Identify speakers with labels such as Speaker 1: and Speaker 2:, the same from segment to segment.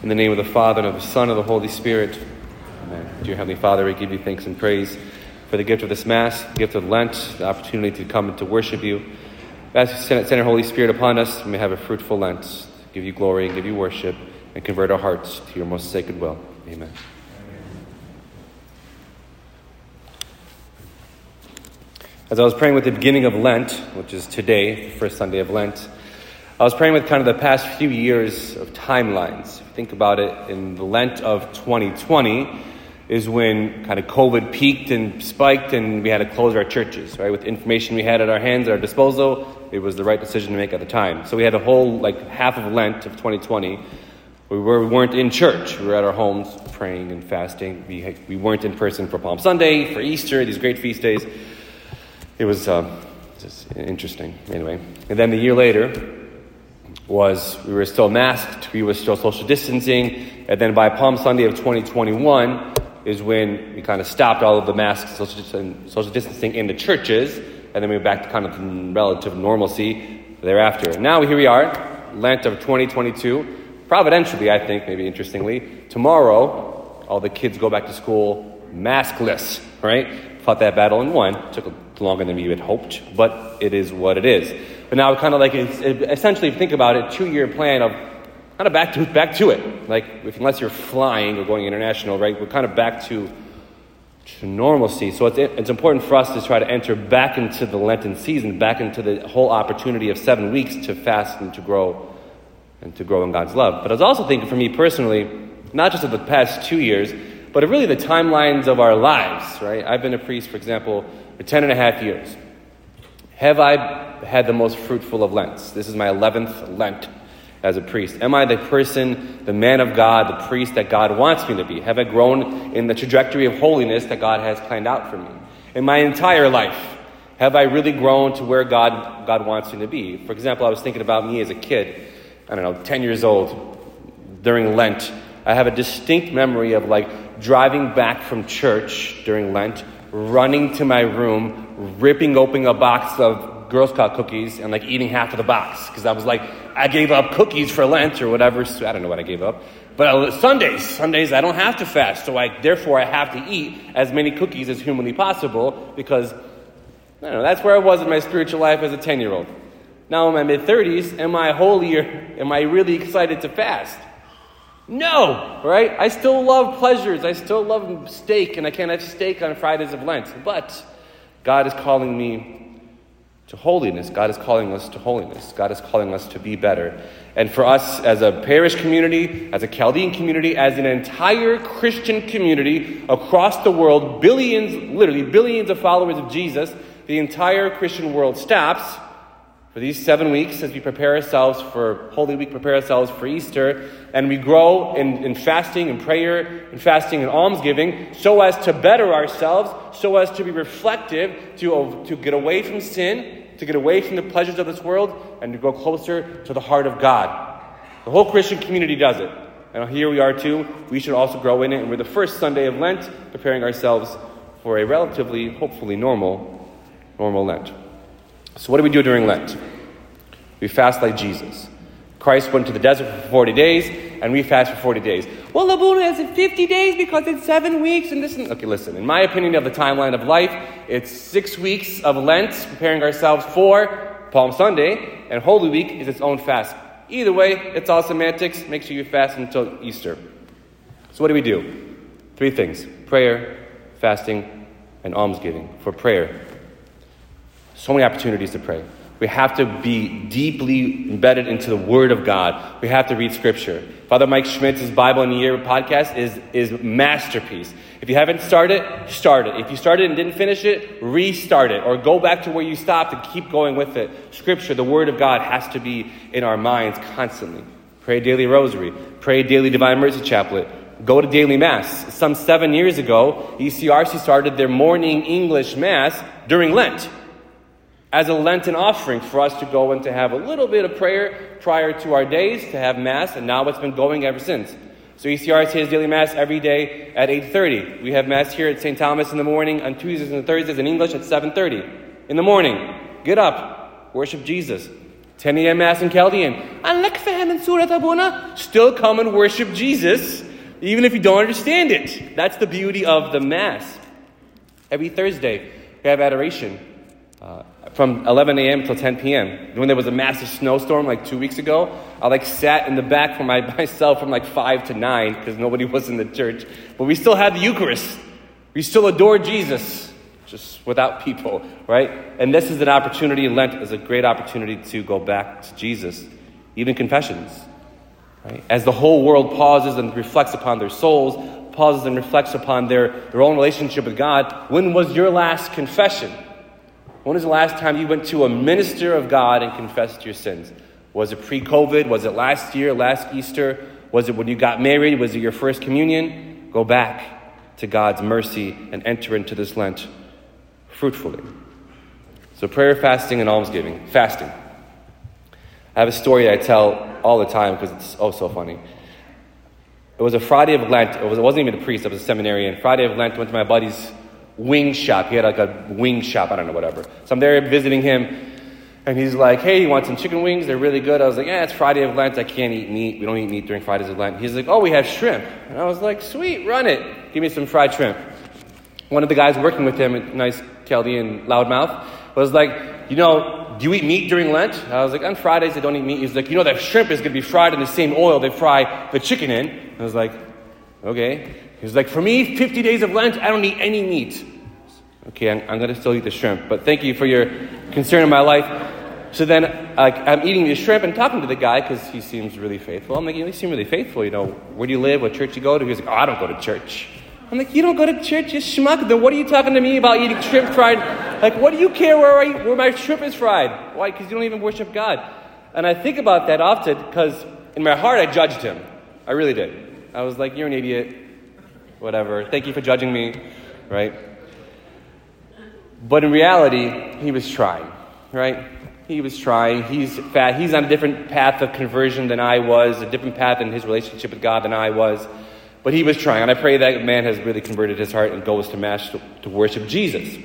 Speaker 1: In the name of the Father, and of the Son, and of the Holy Spirit. Amen. Dear Heavenly Father, we give you thanks and praise for the gift of this Mass, the gift of Lent, the opportunity to come and to worship you. As you send your Holy Spirit upon us, we may have a fruitful Lent, give you glory and give you worship, and convert our hearts to your most sacred will. Amen. As I was praying with the beginning of Lent, which is today, the first Sunday of Lent, I was praying with kind of the past few years of timelines. If you think about it, in the Lent of 2020 is when kind of COVID peaked and spiked, and we had to close our churches, right? With information we had at our hands, at our disposal, it was the right decision to make at the time. So we had a whole, like, half of Lent of 2020 we, were, we weren't in church. We were at our homes praying and fasting. We, we weren't in person for Palm Sunday, for Easter, these great feast days. It was uh, just interesting, anyway. And then the year later, was we were still masked, we were still social distancing, and then by Palm Sunday of 2021 is when we kind of stopped all of the masks, social distancing in the churches, and then we went back to kind of relative normalcy thereafter. Now here we are, Lent of 2022. Providentially, I think, maybe interestingly, tomorrow all the kids go back to school maskless, right? Fought that battle and won. Took longer than we had hoped, but it is what it is. But now, kind of like essentially, think about it, two-year plan of kind of back to back to it. Like, if, unless you're flying or going international, right? We're kind of back to to normalcy. So it's, it's important for us to try to enter back into the Lenten season, back into the whole opportunity of seven weeks to fast and to grow and to grow in God's love. But I was also thinking for me personally, not just of the past two years, but of really the timelines of our lives, right? I've been a priest, for example, for 10 and a half years. Have I had the most fruitful of Lents. This is my 11th Lent as a priest. Am I the person, the man of God, the priest that God wants me to be? Have I grown in the trajectory of holiness that God has planned out for me? In my entire life, have I really grown to where God, God wants me to be? For example, I was thinking about me as a kid, I don't know, 10 years old, during Lent. I have a distinct memory of like driving back from church during Lent, running to my room, ripping open a box of Girl Scout cookies and like eating half of the box because I was like, I gave up cookies for Lent or whatever. So I don't know what I gave up. But Sundays, Sundays I don't have to fast, so I therefore I have to eat as many cookies as humanly possible because I don't know. That's where I was in my spiritual life as a ten year old. Now in my mid thirties, am I holier? Am I really excited to fast? No, right? I still love pleasures. I still love steak, and I can't have steak on Fridays of Lent. But God is calling me to holiness. God is calling us to holiness. God is calling us to be better. And for us as a parish community, as a Chaldean community, as an entire Christian community across the world, billions, literally billions of followers of Jesus, the entire Christian world stops for these seven weeks as we prepare ourselves for Holy Week, prepare ourselves for Easter, and we grow in, in fasting and prayer and fasting and almsgiving so as to better ourselves, so as to be reflective, to, to get away from sin, to get away from the pleasures of this world, and to go closer to the heart of God. The whole Christian community does it. And here we are too. We should also grow in it. And we're the first Sunday of Lent, preparing ourselves for a relatively, hopefully, normal, normal Lent. So, what do we do during Lent? We fast like Jesus. Christ went to the desert for 40 days, and we fast for 40 days. Well, Labuna has it 50 days because it's seven weeks, and this. And... Okay, listen. In my opinion of the timeline of life, it's six weeks of Lent, preparing ourselves for Palm Sunday, and Holy Week is its own fast. Either way, it's all semantics. Make sure you fast until Easter. So, what do we do? Three things prayer, fasting, and almsgiving. For prayer, so many opportunities to pray. We have to be deeply embedded into the Word of God. We have to read Scripture. Father Mike Schmitz's Bible in a Year podcast is, is masterpiece. If you haven't started, start it. If you started and didn't finish it, restart it. Or go back to where you stopped and keep going with it. Scripture, the Word of God, has to be in our minds constantly. Pray daily rosary. Pray daily Divine Mercy Chaplet go to daily mass. Some seven years ago, ECRC started their morning English mass during Lent as a Lenten offering for us to go and to have a little bit of prayer prior to our days, to have Mass, and now it's been going ever since. So ECRC has daily Mass every day at 8.30. We have Mass here at St. Thomas in the morning, on Tuesdays and Thursdays in English at 7.30 in the morning. Get up, worship Jesus. 10 a.m. Mass in Chaldean. Still come and worship Jesus, even if you don't understand it. That's the beauty of the Mass. Every Thursday, we have adoration uh, from 11 a.m. till 10 p.m. When there was a massive snowstorm like two weeks ago, I like sat in the back for my, myself from like 5 to 9 because nobody was in the church. But we still had the Eucharist. We still adore Jesus just without people, right? And this is an opportunity, Lent is a great opportunity to go back to Jesus, even confessions. Right? As the whole world pauses and reflects upon their souls, pauses and reflects upon their, their own relationship with God, when was your last confession? When was the last time you went to a minister of God and confessed your sins? Was it pre COVID? Was it last year, last Easter? Was it when you got married? Was it your first communion? Go back to God's mercy and enter into this Lent fruitfully. So, prayer, fasting, and almsgiving. Fasting. I have a story I tell all the time because it's oh so funny. It was a Friday of Lent. It, was, wasn't even a priest, it was a seminarian. Friday of Lent, went to my buddy's wing shop. He had like a wing shop, I don't know, whatever. So I'm there visiting him, and he's like, hey, you want some chicken wings? They're really good. I was like, yeah, it's Friday of Lent. I can't eat meat. We don't eat meat during Fridays of Lent. He's like, oh, we have shrimp. And I was like, sweet, run it. Give me some fried shrimp. One of the guys working with him, nice Chaldean loudmouth, was like, you know, do you eat meat during Lent? I was like, on Fridays I don't eat meat. He's like, you know that shrimp is going to be fried in the same oil they fry the chicken in. I was like, okay. He was like, for me, 50 days of Lent, I don't eat any meat. Okay, I'm, I'm going to still eat the shrimp, but thank you for your concern in my life. So then like, I'm eating the shrimp and talking to the guy because he seems really faithful. I'm like, you seem really faithful. You know, where do you live? What church you go to? He's like, oh, I don't go to church. I'm like, you don't go to church, you schmuck. Then what are you talking to me about eating shrimp fried? Like, what do you care where, I, where my shrimp is fried? Why? Because you don't even worship God. And I think about that often because in my heart I judged him. I really did. I was like, you're an idiot. Whatever. Thank you for judging me. Right? But in reality, he was trying. Right? He was trying. He's fat. He's on a different path of conversion than I was, a different path in his relationship with God than I was. But he was trying. And I pray that man has really converted his heart and goes to Mass to, to worship Jesus.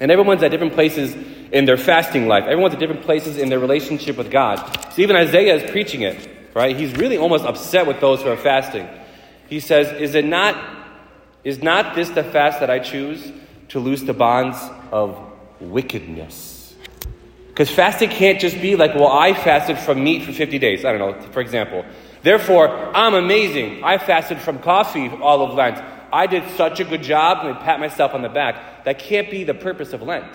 Speaker 1: And everyone's at different places in their fasting life. Everyone's at different places in their relationship with God. So even Isaiah is preaching it, right? He's really almost upset with those who are fasting. He says, Is it not, is not this the fast that I choose to loose the bonds of wickedness? Because fasting can't just be like, well, I fasted from meat for 50 days. I don't know, for example. Therefore, I'm amazing. I fasted from coffee all of Lent. I did such a good job. and I pat myself on the back. That can't be the purpose of Lent.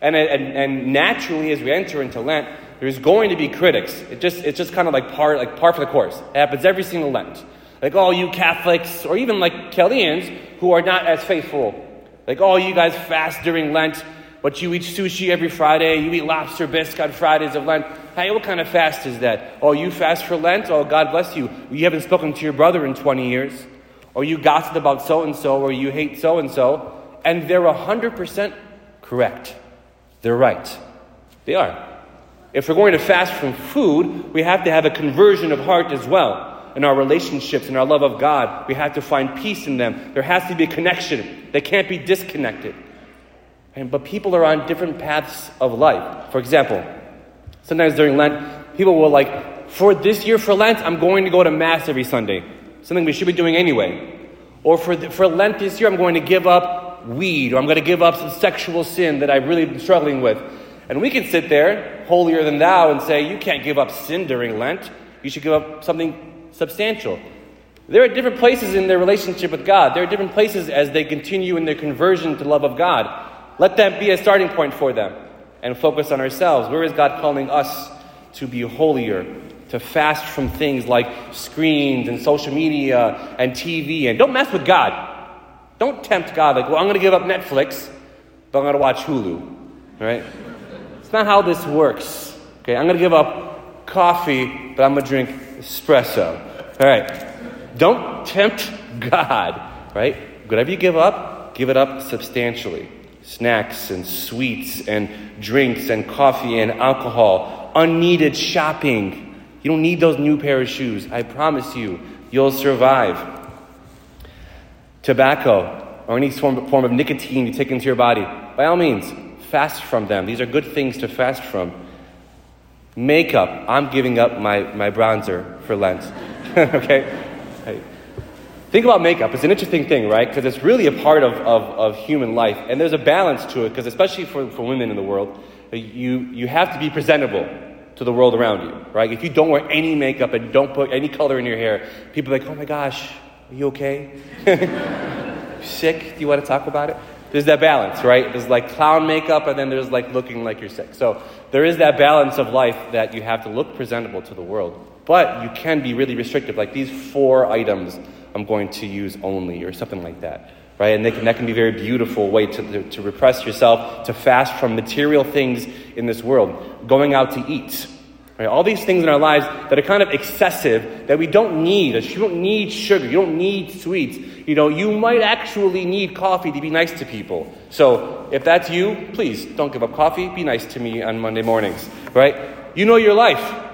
Speaker 1: And, and, and naturally, as we enter into Lent, there's going to be critics. It just, it's just kind of like part, like par for the course. It happens every single Lent. Like all you Catholics, or even like Chaldeans, who are not as faithful. Like, oh, you guys fast during Lent, but you eat sushi every Friday, you eat lobster bisque on Fridays of Lent. Hey, what kind of fast is that? Oh, you fast for Lent? Oh, God bless you. You haven't spoken to your brother in 20 years. Or you gossip about so and so, or you hate so and so. And they're 100% correct. They're right. They are. If we're going to fast from food, we have to have a conversion of heart as well. In our relationships and our love of God, we have to find peace in them. There has to be a connection. They can't be disconnected. And, but people are on different paths of life. For example, Sometimes during Lent, people will like, for this year for Lent, I'm going to go to Mass every Sunday. Something we should be doing anyway. Or for, the, for Lent this year, I'm going to give up weed, or I'm going to give up some sexual sin that I've really been struggling with. And we can sit there, holier than thou, and say, you can't give up sin during Lent. You should give up something substantial. They're at different places in their relationship with God. They're at different places as they continue in their conversion to love of God. Let that be a starting point for them and focus on ourselves. Where is God calling us to be holier, to fast from things like screens and social media and TV? And don't mess with God. Don't tempt God like, well, I'm going to give up Netflix, but I'm going to watch Hulu. Right? It's not how this works. Okay, I'm going to give up coffee, but I'm going to drink espresso. All right. Don't tempt God. Right? Whatever you give up, give it up substantially snacks and sweets and drinks and coffee and alcohol, unneeded shopping. You don't need those new pair of shoes. I promise you, you'll survive. Tobacco or any form, form of nicotine you take into your body, by all means, fast from them. These are good things to fast from. Makeup. I'm giving up my, my bronzer for Lent. okay? Hey. Think about makeup. It's an interesting thing, right? Because it's really a part of, of, of human life. And there's a balance to it, because especially for, for women in the world, uh, you, you have to be presentable to the world around you, right? If you don't wear any makeup and don't put any color in your hair, people are like, oh my gosh, are you okay? sick? Do you want to talk about it? There's that balance, right? There's like clown makeup and then there's like looking like you're sick. So there is that balance of life that you have to look presentable to the world. But you can be really restrictive, like these four items I'm going to use only, or something like that. Right? And can, that can be a very beautiful way to, to, to repress yourself, to fast from material things in this world. Going out to eat. Right? All these things in our lives that are kind of excessive, that we don't need. You don't need sugar. You don't need sweets. You know, you might actually need coffee to be nice to people. So if that's you, please don't give up coffee. Be nice to me on Monday mornings. Right? You know your life.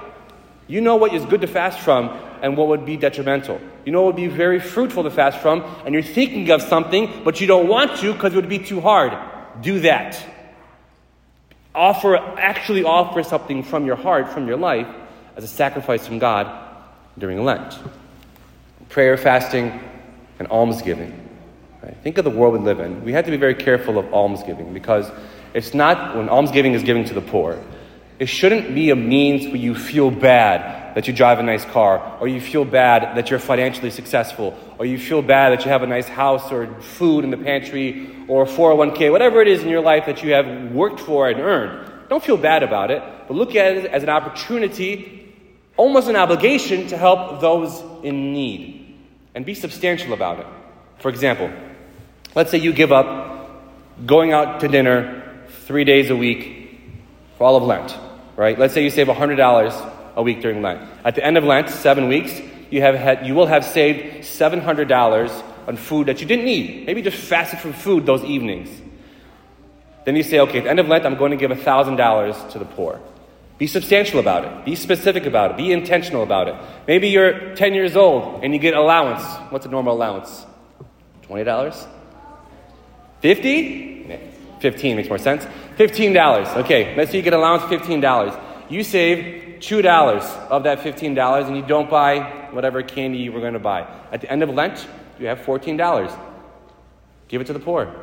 Speaker 1: You know what is good to fast from and what would be detrimental. You know what would be very fruitful to fast from, and you're thinking of something, but you don't want to because it would be too hard. Do that. Offer, actually offer something from your heart, from your life, as a sacrifice from God during Lent. Prayer, fasting, and almsgiving. Right? Think of the world we live in. We have to be very careful of almsgiving because it's not when almsgiving is given to the poor. It shouldn't be a means where you feel bad that you drive a nice car, or you feel bad that you're financially successful, or you feel bad that you have a nice house or food in the pantry, or a 401k, whatever it is in your life that you have worked for and earned. Don't feel bad about it, but look at it as an opportunity, almost an obligation to help those in need. And be substantial about it. For example, let's say you give up going out to dinner three days a week for all of Lent, right? Let's say you save $100 a week during Lent. At the end of Lent, seven weeks, you, have had, you will have saved $700 on food that you didn't need. Maybe just fasted from food those evenings. Then you say, okay, at the end of Lent, I'm going to give $1,000 to the poor. Be substantial about it. Be specific about it. Be intentional about it. Maybe you're 10 years old and you get allowance. What's a normal allowance? $20? 50? 15 makes more sense. $15. Okay, let's say you get allowance $15. You save $2 of that $15 and you don't buy whatever candy you were going to buy. At the end of Lent, you have $14. Give it to the poor.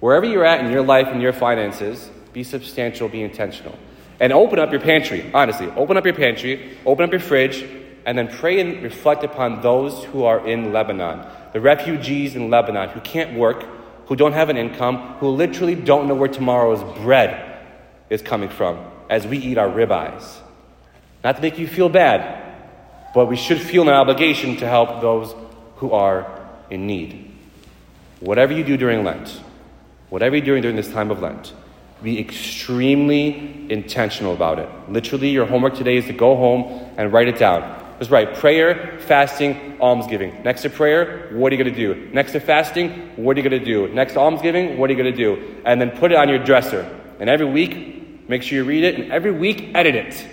Speaker 1: Wherever you're at in your life and your finances, be substantial, be intentional. And open up your pantry, honestly. Open up your pantry, open up your fridge, and then pray and reflect upon those who are in Lebanon. The refugees in Lebanon who can't work, who don't have an income, who literally don't know where tomorrow's bread is coming from as we eat our ribeyes. Not to make you feel bad, but we should feel an obligation to help those who are in need. Whatever you do during Lent, whatever you're doing during this time of Lent, be extremely intentional about it. Literally, your homework today is to go home and write it down. Just write prayer, fasting, almsgiving. Next to prayer, what are you going to do? Next to fasting, what are you going to do? Next to almsgiving, what are you going to do? And then put it on your dresser. And every week, make sure you read it, and every week, edit it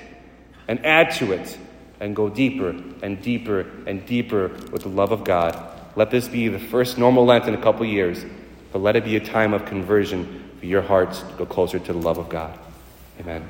Speaker 1: and add to it and go deeper and deeper and deeper with the love of God. Let this be the first normal Lent in a couple years, but let it be a time of conversion for your hearts to go closer to the love of God. Amen.